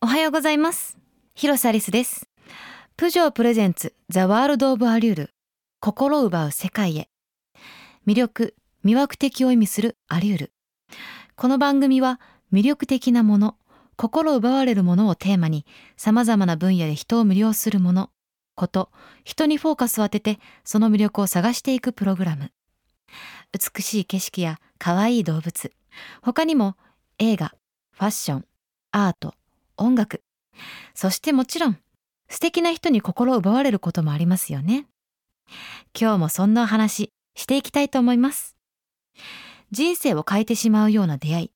おはようございます。広瀬アリスです。プジョープレゼンツザワールドオブアリュール。心奪う世界へ。魅力魅惑的を意味するアリュール。この番組は魅力的なもの心奪われるものをテーマに様々な分野で人を魅了するものこと人にフォーカスを当ててその魅力を探していくプログラム。美しい景色や可愛い動物。他にも映画ファッションアート音楽。そしてもちろん素敵な人に心を奪われることもありますよね。今日もそんなお話していきたいと思います。人生を変えてしまうような出会い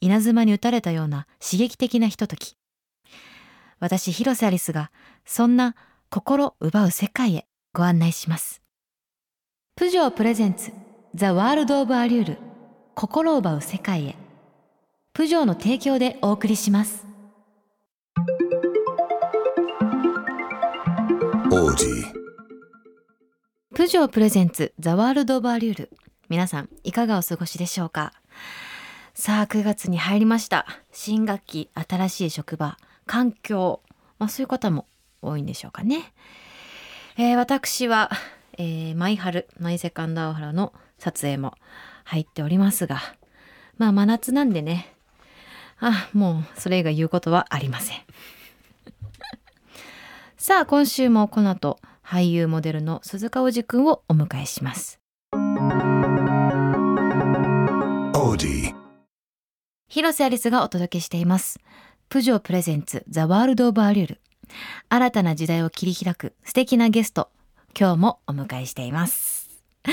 稲妻に打たれたような刺激的なひととき。私広瀬アリスがそんな心奪う世界へご案内します。プジョープレゼンツザワールドオブアリュール心奪う世界へ。プジョーの提供でお送りします。Audi. プジョープレゼンツザワールドオブアリュール。皆さんいかがお過ごしでしょうか？さあ9月に入りました。新学期新しい職場環境。まあそういう方も多いんでしょうかね、えー私は、えーマイハルマイセカンドアオハラの撮影も入っておりますが。まあ真夏なんでねあもうそれ以外言うことはありません。さあ今週もこの後俳優モデルの鈴鹿おじくんをお迎えします.広瀬アリスがお届けしています。プジョー presents THE WORLD OF ALLURE。新たな時代を切り開く素敵なゲスト今日もお迎えしています。央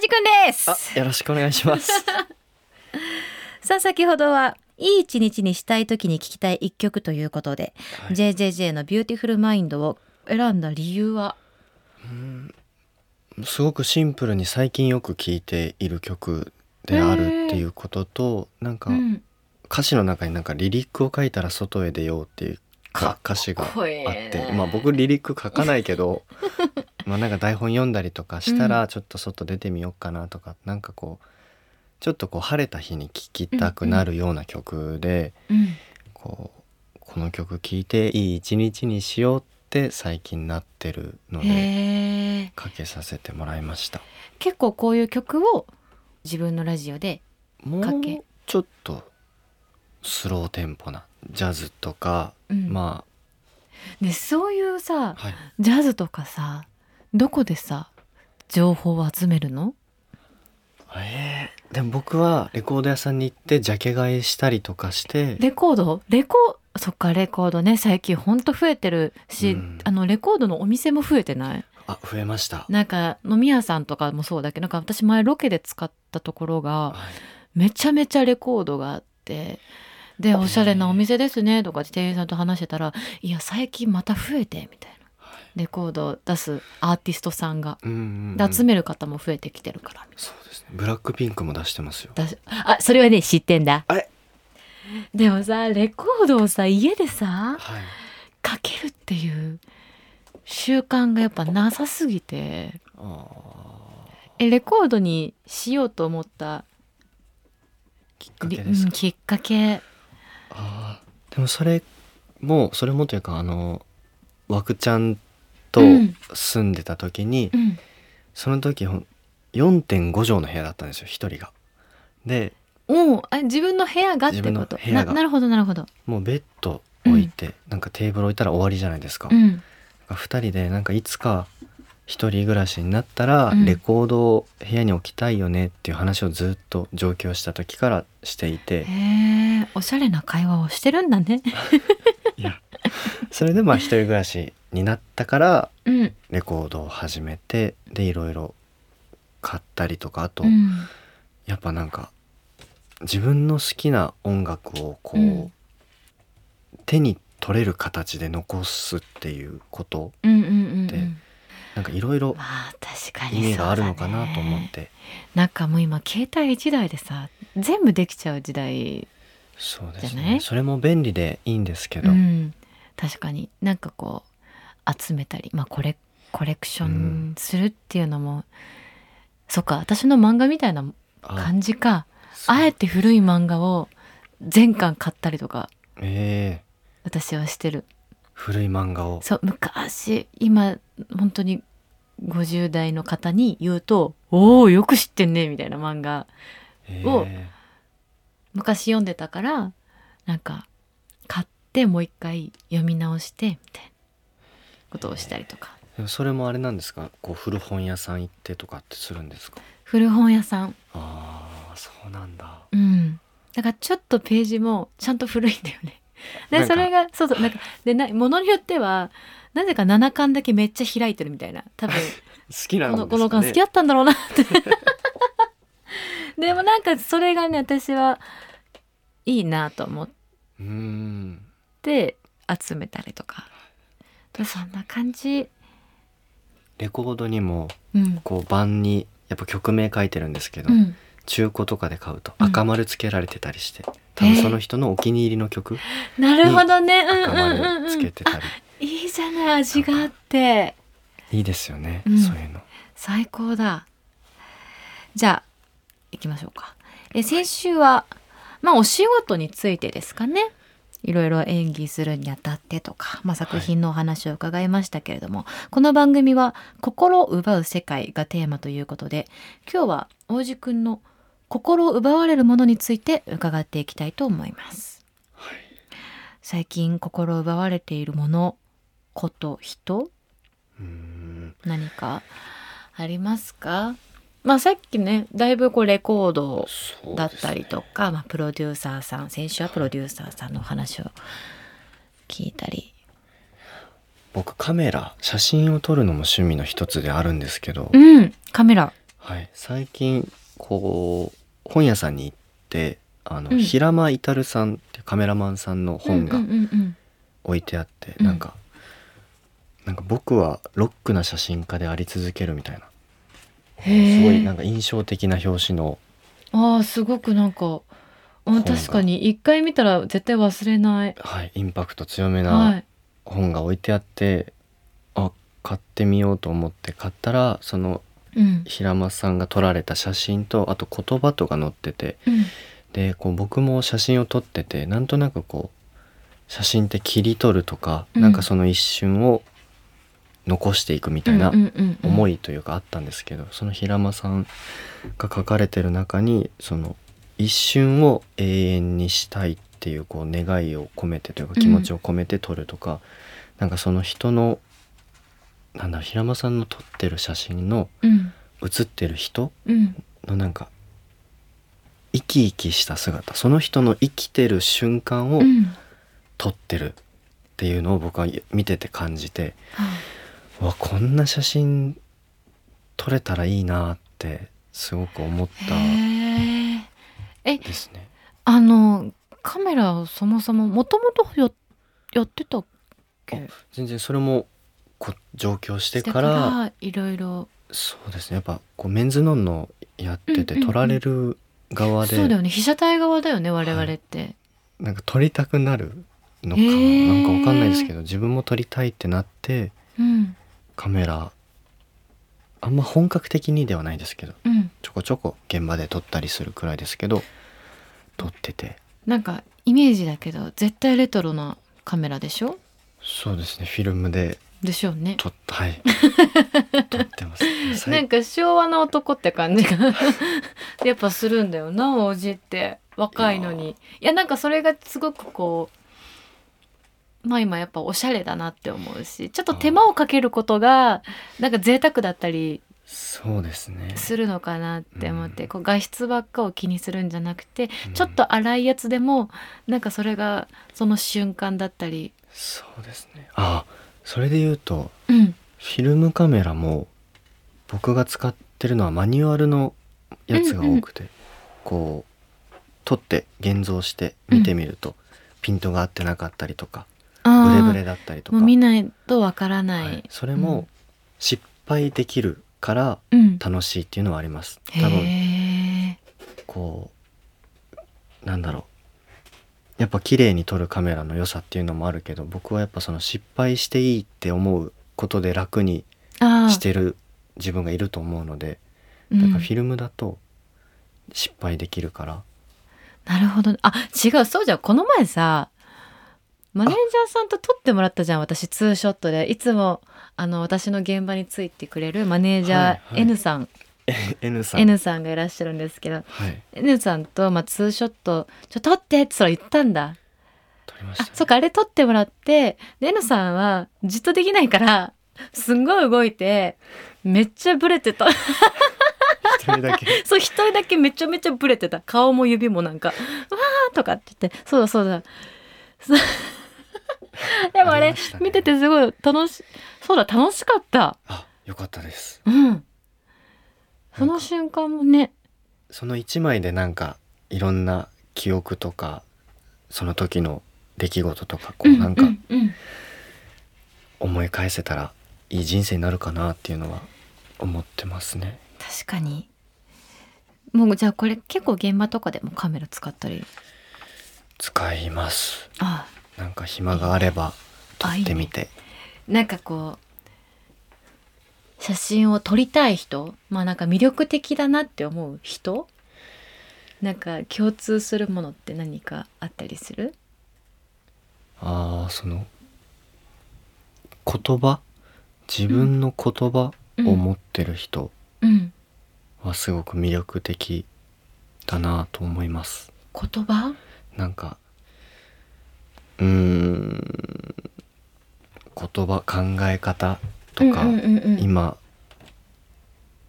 士くんです。あ、よろしくお願いします。さあ先ほどはいい一日にしたい時に聴きたい一曲ということで、はい。JJJ の Beautiful Mind を選んだ理由は？すごくシンプルに最近よく聴いている曲であるっていうことと、なんかうん。歌詞の中になんかリリックを書いたら外へ出ようっていうか歌詞があってね、まあ僕リリック書かないけど、まあなんか台本読んだりとかしたらちょっと外出てみようかなとか、なんかこうちょっとこう晴れた日に聴きたくなるような曲で、うん。こうこの曲聴いていい一日にしようって最近なってるので。かけさせてもらいました。結構こういう曲を自分のラジオでもかけ。うちょっとスローテンポなジャズとか、うん。までそういうさあはい。ジャズとかさどこでさ情報を集めるの？えーでも僕はレコード屋さんに行ってジャケ買いしたりとかしてレコード？レコそっかレコードね最近ほんと増えてるし、うん。あのレコードのお店も増えてない？あ増えました、なんか飲み屋さんとかもそうだけどなんか私前ロケで使ったところがはい。めちゃめちゃレコードがあってでおしゃれなお店ですねとか店員さんと話してたら「いや最近また増えて」みたいなレコードを出すアーティストさんがうんうんうん。で集める方も増えてきてるから。そうですね。ブラックピンクも出してますよ。あそれはね知ってんだ。あれ？でもさレコードをさ家でさはい。かけるっていう習慣がやっぱなさすぎてあえレコードにしようと思ったーきっかけですか、うんきっかけ。あー。でもそれもそれもというかあのわくちゃんとうん。住んでた時に、うん。その時ほん4.5畳の部屋だったんですよ一人が。でおうあ自分の部屋がってこと？ななるほどなるほど。もうベッド置いて、なんかテーブル置いたら終わりじゃないですか。うん。2人でなんかいつか一人暮らしになったらうん。レコードを部屋に置きたいよねっていう話をずっと上京した時からしていて。へえおしゃれな会話をしてるんだね。いやそれでまあ一人暮らしになったからうん。レコードを始めてでいろいろ買ったりとかあと、うん。やっぱなんか自分の好きな音楽をこう、うん。手に取れる形で残すっていうことうんうんうんうん。でなんかいろいろまあ確かに意味があるのかなと思って。なんかもう今携帯一台でさ全部できちゃう時代そうですね。それも便利でいいんですけど、うん。確かに。なんかこう集めたりまあコレコレクションするっていうのも、そっか私の漫画みたいなあ感じか。あえて古い漫画を全巻買ったりとかええ。私はしてる。古い漫画を。そう昔今本当に50代の方に言うと「おおよく知ってんね」みたいな漫画えをえ。昔読んでたからなんか買ってもう一回読み直してみたいなことをしたりとか。それもあれなんですか？こう古本屋さん行ってとかってするんですか？古本屋さん。ああそうなんだ。うん。だからちょっとページもちゃんと古いんだよね。でそれがそうそうなんかでなものによってはなぜか7巻だけめっちゃ開いてるみたいな。多分 好きなんね。このこの巻好きだったんだろうなって。でもなんかそれがね私はいいなと思っうーん。て集めたりとかでそんな感じ。レコードにもうん。こう盤にやっぱ曲名書いてるんですけど、うん。中古とかで買うとうん。赤丸つけられてたりして、多分その人のお気に入りの曲、なるほどね。うん赤うんうん丸うんつけてたり、いいじゃない味があって。いいですよね、うん。そういうの。最高だ。じゃあ行きましょうか。え先週はまあお仕事についてですかねいろいろ演技するにあたってとか、まあ、作品のお話を伺いましたけれども、この番組は「心を奪う世界」がテーマということで今日は王子くんの心を奪われるものについて伺っていきたいと思います。最近心を奪われているものこと人？何かありますか？まあさっきねだいぶこうレコードだったりとか、まあ、プロデューサーさん先週はプロデューサーさんのお話を聞いたり。僕カメラ写真を撮るのも趣味の一つであるんですけど、うんカメラ。はい、最近こう本屋さんに行ってあの、うん。平間至さんってカメラマンさんの本がうんうんうん置いてあって、うんなんかなんか僕はロックな写真家であり続けるみたいなすごいなんか印象的な表紙の。うん、あーすごくなんかあが。確かに。一回見たら絶対忘れない、はい、インパクト強めはない。本が置いてあって、あ買ってみようと思って買ったらそのうん。平間さんが撮られた写真とあと言葉とか載っててうん。でこう僕も写真を撮っててなんとなくこう写真って切り取るとか、うん。なんかその一瞬を残していくみたいなうんうんうんうん。思いというかあったんですけど、その平間さんが書かれてる中にその一瞬を永遠にしたいっていうこう願いを込めてというかうん気持ちを込めて撮るとか、なんかその人のなんだ平間さんの撮ってる写真のうん。写ってる人うん。のなんか生き生きした姿その人の生きてる瞬間をうん。撮ってるっていうのを僕は見てて感じてはうわこんな写真撮れたらいいなってすごく思っあたですね。あのカメラをそもそももともとややってたっけ？全然それもこ上京してからいろいろ。そうですね。やっぱこうメンズノンノやってて撮られる側で、そうだよね。被写体側だよね我々って、なんか撮りたくなるのかへー。なんかわかんないですけど自分も撮りたいってなってうんカメラ。あんま本格的にではないですけどうん。ちょこちょこ現場で撮ったりするくらいですけど撮ってて。なんかイメージだけど絶対レトロなカメラでしょ？そうですねフィルムででしょうね。撮ったはい。撮ってます。最なんか昭和の男って感じが。やっぱするんだよな王子って。若いのに。いやなんかそれがすごくこうまあ今やっぱおしゃれだなって思うしちょっと手間をかけることがなんか贅沢だったりそうですね。するのかなって思って、うん。こう画質ばっかを気にするんじゃなくて、うん。ちょっと粗いやつでもなんかそれがその瞬間だったりそうですね。あそれで言うとうん。フィルムカメラも僕が使ってるのはマニュアルのやつが多くて、こう撮って現像して見てみると、ピントが合ってなかったりとかブレブレだったりとか。もう見ないとわからない、はい。それも失敗できるからうん、楽しいっていうのはあります。へ多分えこうなんだろう。やっぱ綺麗に撮るカメラの良さっていうのもあるけど僕はやっぱその失敗していいって思うことで楽にしてる自分がいると思うのでうんだからフィルムだと失敗できるから、なるほど。あ違う。そうじゃん。この前さマネージャーさんと撮ってもらったじゃん私ツーショットで。いつもあの私の現場についてくれるマネージャーはいはい。N さん、N さん。N さんがいらっしゃるんですけどはい。N さんと、まあ、ツーショットちょ撮ってって言ったんだ。あ撮りました、ね、そっかあれ撮ってもらってで N さんはじっとできないからすんごい動いてめっちゃブレてた。一人だけ。そう一人だけめちゃめちゃブレてた。顔も指もなんか「わー」とかって言って。そうだそうだ でもあれね。見ててすごい楽しそうだ楽しかった。あよかったです。うん。その瞬間もね。その一枚でなんかいろんな記憶とかその時の出来事とかこうなんか思い返せたらいい人生になるかなっていうのは思ってますね。確かに。もうじゃあこれ結構現場とかでもカメラ使ったり？使います。あなんか暇があれば撮ってみて。なんかこう写真を撮りたい人まあなんか魅力的だなって思う人？なんか共通するものって何かあったりする？ああその言葉？自分の言葉を持ってる人うん。はすごく魅力的だなと思います。言葉？なんかうーん。言葉考え方とか、うんうんうんうん。今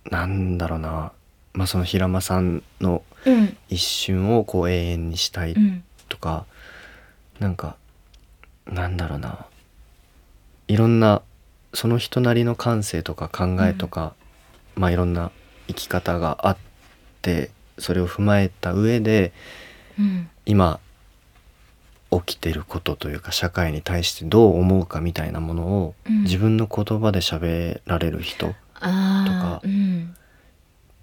なんだろうな。まあその平間さんのうん。一瞬をこう永遠にしたいうん。とか、なんかなんだろうな。いろんなその人なりの感性とか考えとか、まあいろんな生き方があってそれを踏まえた上でうん。今起きてることというか社会に対してどう思うかみたいなものをうん。自分の言葉で喋られる人、とかうん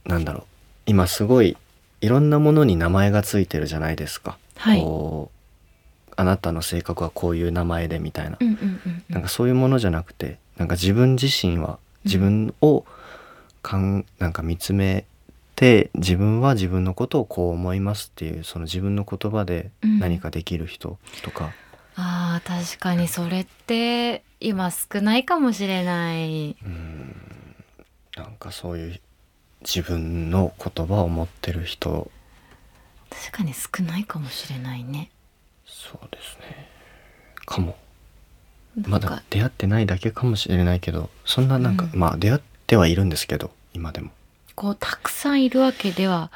なんだろう。今すごいいろんなものに名前がついてるじゃないですか。はい。こうあなたの性格はこういう名前でみたいな、うんうんうんうん。なんかそういうものじゃなくてなんか自分自身は自分をかんなんか見つめて自分は自分のことをこう思いますっていうその自分の言葉でうん。何かできる人とか、あー確かにそれって今少ないかもしれない。うん。なんかそういう自分の言葉を持ってる人。確かに少ないかもしれないね。そうですね。かも。まだ出会ってないだけかもしれないけどそんななんか、うん。まあ出会ってはいるんですけど今でもこうたくさんいるわけでは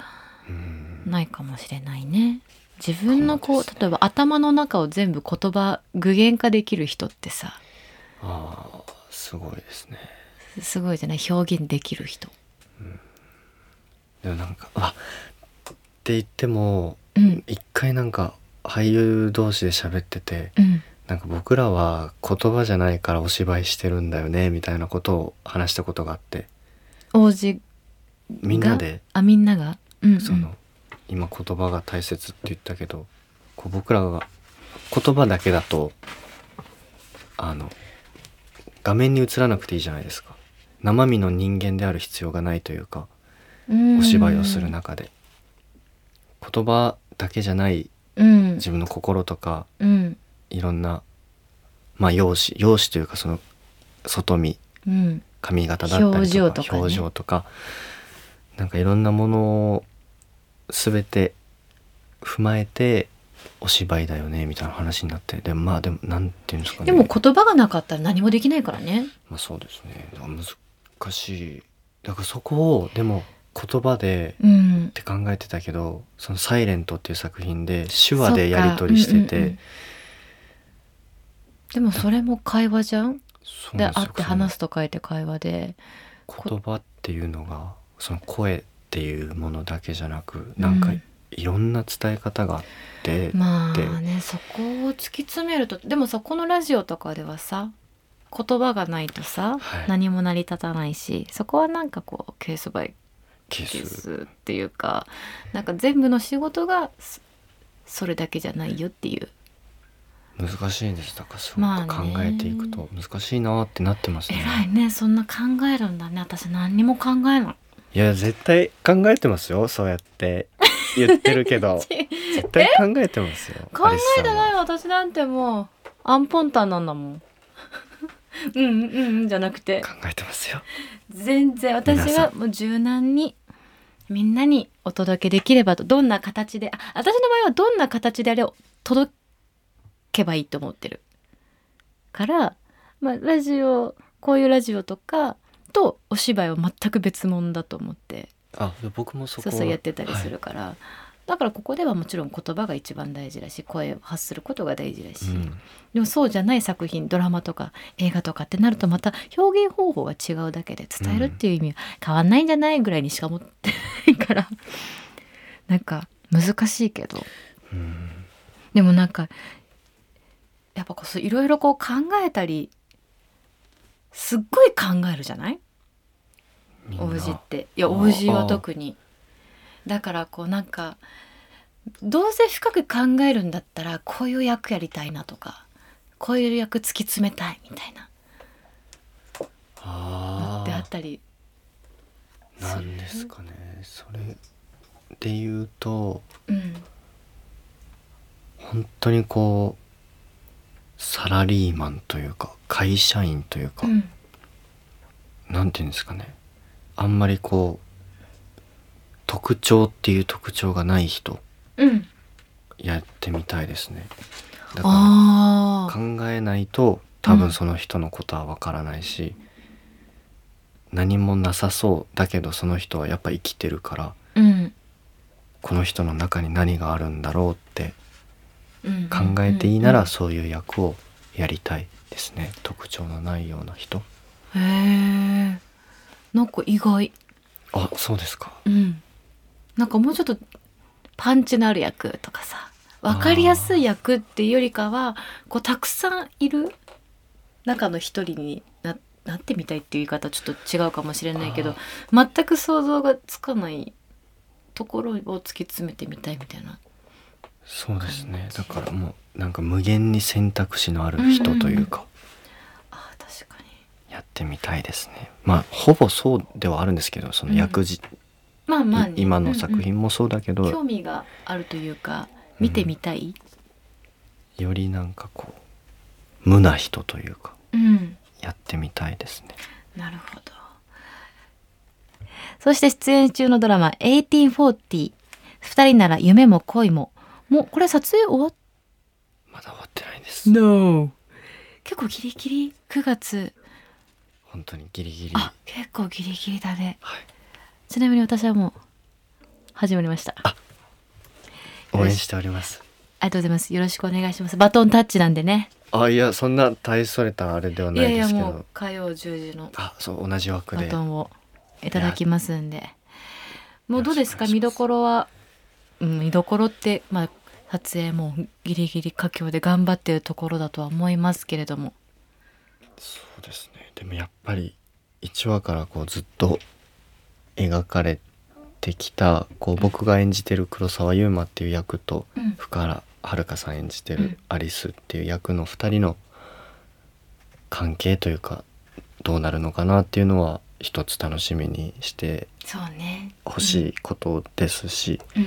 うん。ないかもしれないね。自分のこうね。例えば頭の中を全部言葉具現化できる人ってさ。ああすごいですね。すごいじゃない？表現できる人。でもなんかあって言ってもうん。一回なんか俳優同士で喋っててうん。なんか僕らは言葉じゃないからお芝居してるんだよねみたいなことを話したことがあって。王子みんなで？あみんなが？うん、うん、その、今言葉が大切って言ったけどこう僕らが言葉だけだとあの画面に映らなくていいじゃないですか。生身の人間である必要がないというかうん。お芝居をする中で。言葉だけじゃないうん。自分の心とかうん。いろんなまあ容姿容姿というかその外見うん。髪型だったりとか表情とかね。表情とかなんかいろんなものを全て踏まえてお芝居だよねみたいな話になってでもまあでもなんていうんですかね。でも言葉がなかったら何もできないからね。まあそうですね。難しい。だからそこをでも言葉でうん。って考えてたけどその「サイレントっていう作品で手話でやり取りしてて、うんうんうん。でもそれも会話じゃん？で会って話すと書いて会話で。言葉っていうのがその声っていうものだけじゃなくなんかうん。いろんな伝え方があって、まであねそこを突き詰めるとでもさこのラジオとかではさ言葉がないとさ、はい。何も成り立たないしそこはなんかこうケースバイケケーーススっていうかなんか全部の仕事がそそれだけじゃないよっていう。難しいんですだか？らすごまあね。く考えていくと。難しいなってなってますね、偉いね。そんな考えるんだね。私何にも考えないいや絶対考えてますよそうやって。言ってるけど。絶対考えてますよ考えてない私なんてもうアンポンタンなんだもん。うんうんうんじゃなくて。考えてますよ。全然私はもう柔軟にみんなにお届けできればと。どんな形であ私の場合はどんな形であれを届けばいいと思ってるから、まあ、ラジオこういうラジオとかとお芝居は全く別物だと思ってあ僕もそこはそうそうやってたりするはから、だからここではもちろん言葉が一番大事だし声を発することが大事だし、いうん。でもそうじゃない作品ドラマとか映画とかってなるとまた表現方法が違うだけで伝えるっていう意味は変わんないんじゃないぐらいにしか思ってないから。なんか難しいけど。うん。でもなんかやっぱこうそういろいろこう考えたりすっごい考えるじゃない？王子って。いや王子は特に。だからこうなんかどうせ深く考えるんだったらこういう役やりたいなとかこういう役突き詰めたいみたいな。のあってあったり。あなんですかね。それで言うとうん。本当にこうサラリーマンというか会社員というか、うん。なんていうんですかね。あんまりこう特徴っていう特徴がない人うん。やってみたいですね。だから考えないと多分その人のことはわからないし、何もなさそうだけどその人はやっぱ生きてるからうん。この人の中に何があるんだろうってうん考えていいなうんらそういう役をやりたいですね。特徴のないような人。へえなんか意外。あそうですか。うん。なんかもうちょっとパンチのある役とかさ分かりやすい役っていうよりかはこうたくさんいる中の一人にななってみたいっていう言い方はちょっと違うかもしれないけど全く想像がつかないところを突き詰めてみたいみたいな。そうですね。だからもうなんか無限に選択肢のある人というか。あー確かに。やってみたいですね。まあほぼそうではあるんですけどその役じ、まあまあ、ね、い今の作うん品もそうだけど、うん興味があるというか見てみたい、よりなんかこう無な人というかうん。やってみたいですね。なるほど。そして出演中のドラマ1840二人なら夢も恋ももうこれ撮影終わっまだ終わってないです、No 結構ギリギリ9月。本当にギリギリ。あ結構ギリギリだね。はい。ちなみに私はもう始まりました。あ応援しております。りがとうございます。よろしくお願いします。バトンタッチなんでね。あいやそんな大それたあれではいなやいやいですけど。もう火曜10時のあそう同じ枠で。バトンをいただきますんで。もうどうですか？見どころは、うん、見どころってまあ撮影もギリギリ佳境で頑張ってるところだとは思いますけれども。そうですね。でもやっぱり1話からこうずっと描かれてきたこう僕が演じてる黒沢悠馬っていう役とうん福原遥さん演じてうんるアリスっていう役の2人の関係というかどうなるのかなっていうのは一つ楽しみにしてほしいことですし、うん。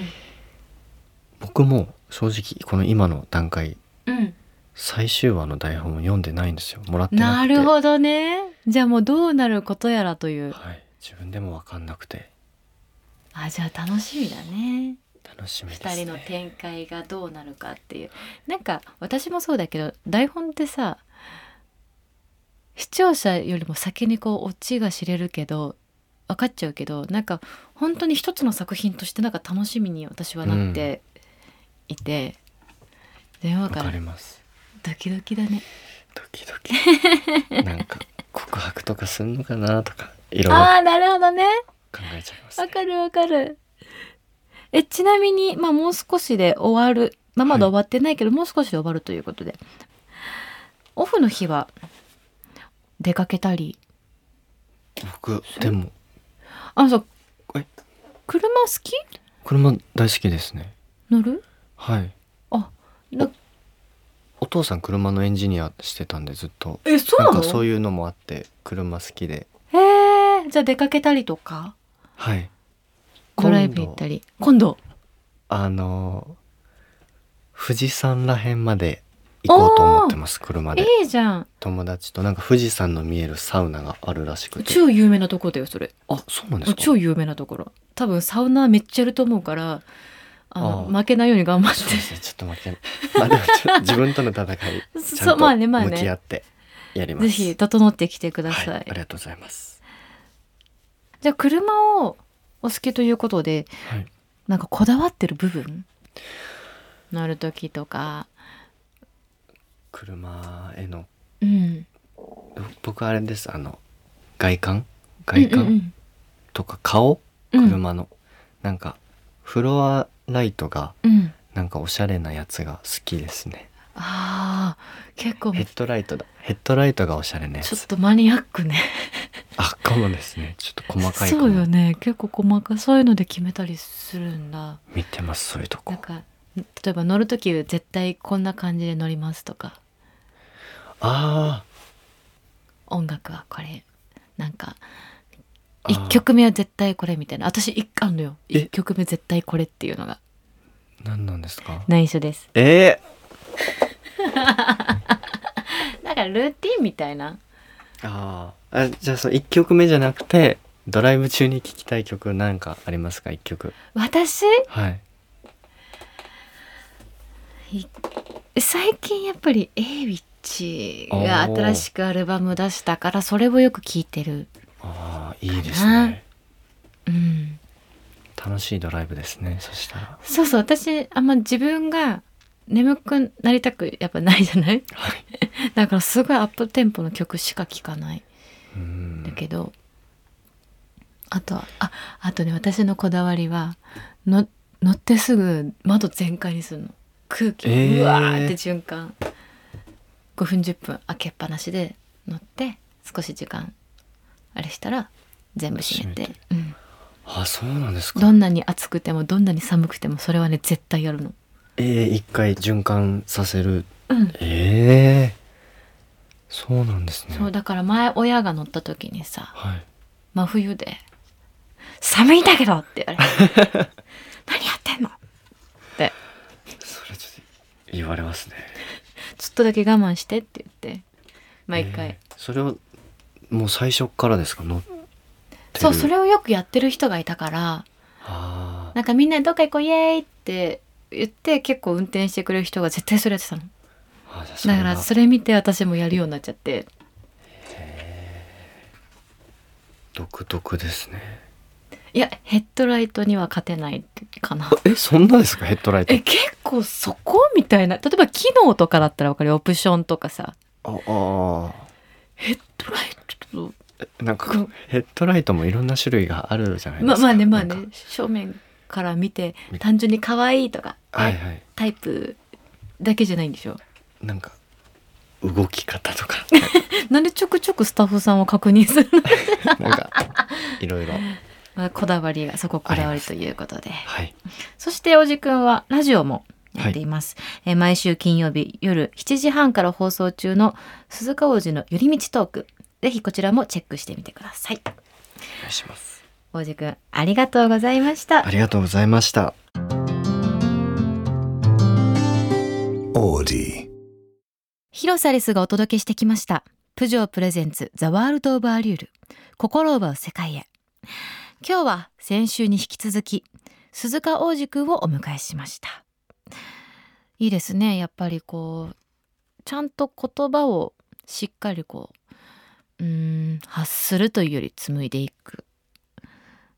僕も正直この今の段階うん、最終話の台本を読んでないんですよ。もらってなくて。なるほどね。じゃあもうどうなることやらという。はい、自分でも分かんなくて。あじゃあ楽しみだね。楽しみですね。2人の展開がどうなるかっていう。なんか私もそうだけど台本ってさ視聴者よりも先にこうオチが知れるけど分かっちゃうけどなんか本当に一つの作品としてなんか楽しみに私はなっていて、電話わかからります。ドキドキだね。ドキドキ。なんか告白とかすんのかな？とかいろいろああなるほどね。考えちゃいます、ね、わかるわかる。えちなみにまあもう少しで終わる。まあまだ終わってないけど、もう少しで終わるということで。オフの日は出かけたり？僕でも。あそう。え？車好き？車大好きですね。乗る？はい。あなお父さん車のエンジニアしてたんでずっと。えそうなの？なんかそういうのもあって車好きで。へえじゃあ出かけたりとか？はい。ドライブ行ったり？今度。あの富士山らへんまで行こうと思ってます車で。いいじゃん。友達と。なんか富士山の見えるサウナがあるらしくて。超有名なとこだよそれ。あそうなんですか？超有名なところ。多分サウナーめっちゃいると思うからあの負けないように頑張って。そうですねちょっと待ってまあでもちょ自分との戦い ちゃそうんと向き合ってやります、ぜひ整ってきてください、はい、ありがとうございます。じゃあ車をお好きということではい。なんかこだわってる部分乗る時とか。車への。うん。僕あれですあの外観？外観、うんうん。とか顔？うん。車の、なんかフロアライトがうん。なんかおしゃれなやつが好きですね。あー結構ヘッドライトだ。ヘッドライトがおしゃれなやちょっつとマニアックね。あかもですね。ちょっと細かいそうよね。結構細かい。そういうので決めたりするんだ。見てますそういうとこ。なんか例えば乗る時絶対こんな感じで乗りますとか。あ音楽はこれ。なんかあ1曲目は絶対これみたいな。私一あんのよ。え？1曲目絶対これっていうのが。何なんですか？内緒です。えだ からルーティンみたいな。ー、あー。あじゃあその1曲目じゃなくてドライブ中に聴きたい曲なんかありますか？1曲。私？はい。最近やっぱり A ウィッチが新しくアルバム出したからそれをよく聴いてるいいですね。うん楽しいドライブですねそしたら。そうそう私あんま自分が眠くなりたくやっぱないじゃない？はい。だからすごいアップテンポの曲しか聴かない。うん。だけどあとはああとね私のこだわりはの乗ってすぐ窓全開にするの。空気、えー。うわーって循環5分10分開けっぱなしで乗って少し時間あれしたら全部閉めて。うん、あそうなんですか。どんなに暑くてもどんなに寒くてもそれはね絶対やるの。えー、一回循環させる。うん。ええそうなんですね。そうだから前親が乗った時にさはい。真冬で「寒いんだけど!」って言われて「何やってんの?」って。それちょっと言われますね。ちょっとだけ我慢してって言って毎回、えーそれをもう最初からですか？乗っそうそれをよくやってる人がいたからなんかみんなでどっか行こうイエーイって言って結構運転してくれる人が絶対それやってたの。だからそれ見て私もやるようになっちゃって。独特ですね。いやヘッドライトには勝てないかな。えそんなですか？ヘッドライト。え結構そこみたいな。例えば機能とかだったら分かる？よオプションとかさ。ああヘッドライトーなんかこヘッドライトもいろんな種類があるじゃないですか。ままあねまあね。正面から見て見単純に可愛いとか、はいはい。タイプだけじゃないんでしょ？なんか動き方とか。なんでちょくちょくスタッフさんを確認するの、なんかいろいろ。まあ、こだわりがそここだわりということで。はい。そしておじくんはラジオもやっています、えー毎週金曜日夜7時半から放送中の鈴鹿王子の寄り道トークぜひこちらもチェックしてみてください。お願いします。王子くんありがとうございました。ありがとうございました。Audi. 広瀬アリスがお届けしてきました。プジョープレゼンツザワールドオブアリュール。心を奪う世界へ。今日は先週に引き続き鈴鹿王子くんをお迎えしました。いいですね。やっぱりこうちゃんと言葉をしっかりこううーん発するというより紡いでいく。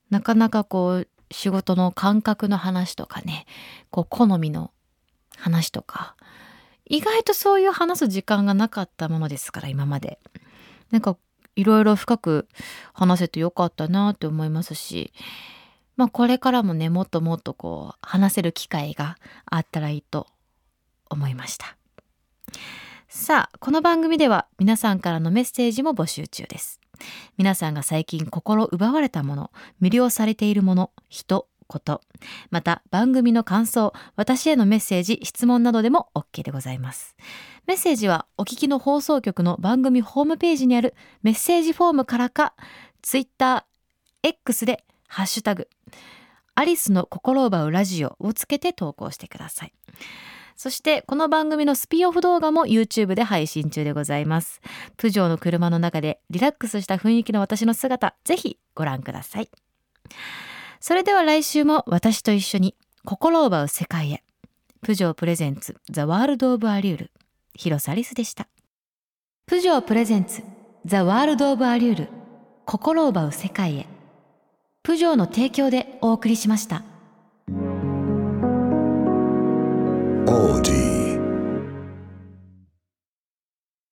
なかなかこう仕事の感覚の話とかねこう好みの話とか意外とそういう話す時間がなかったものですから今まで。なんかいろいろ深く話せてよかったなって思いますしまあこれからもねもっともっとこう話せる機会があったらいいと思いました。さあこの番組では皆さんからのメッセージも募集中です。皆さんが最近心奪われたもの魅了されているもの人ことまた番組の感想私へのメッセージ質問などでも OK でございます。メッセージはお聞きの放送局の番組ホームページにあるメッセージフォームからか TwitterX で「ハッシュタグアリスの心奪うラジオ」をつけて投稿してください。そしてこの番組のスピンオフ動画も YouTube で配信中でございます。プジョーの車の中でリラックスした雰囲気の私の姿ぜひご覧ください。それでは来週も私と一緒に心を奪う世界へ。プジョープレゼンツザワールドオブアリュール。広瀬アリスでした。プジョープレゼンツザワールドオブアリュール。心を奪う世界へ。プジョーの提供でお送りしました。Audi.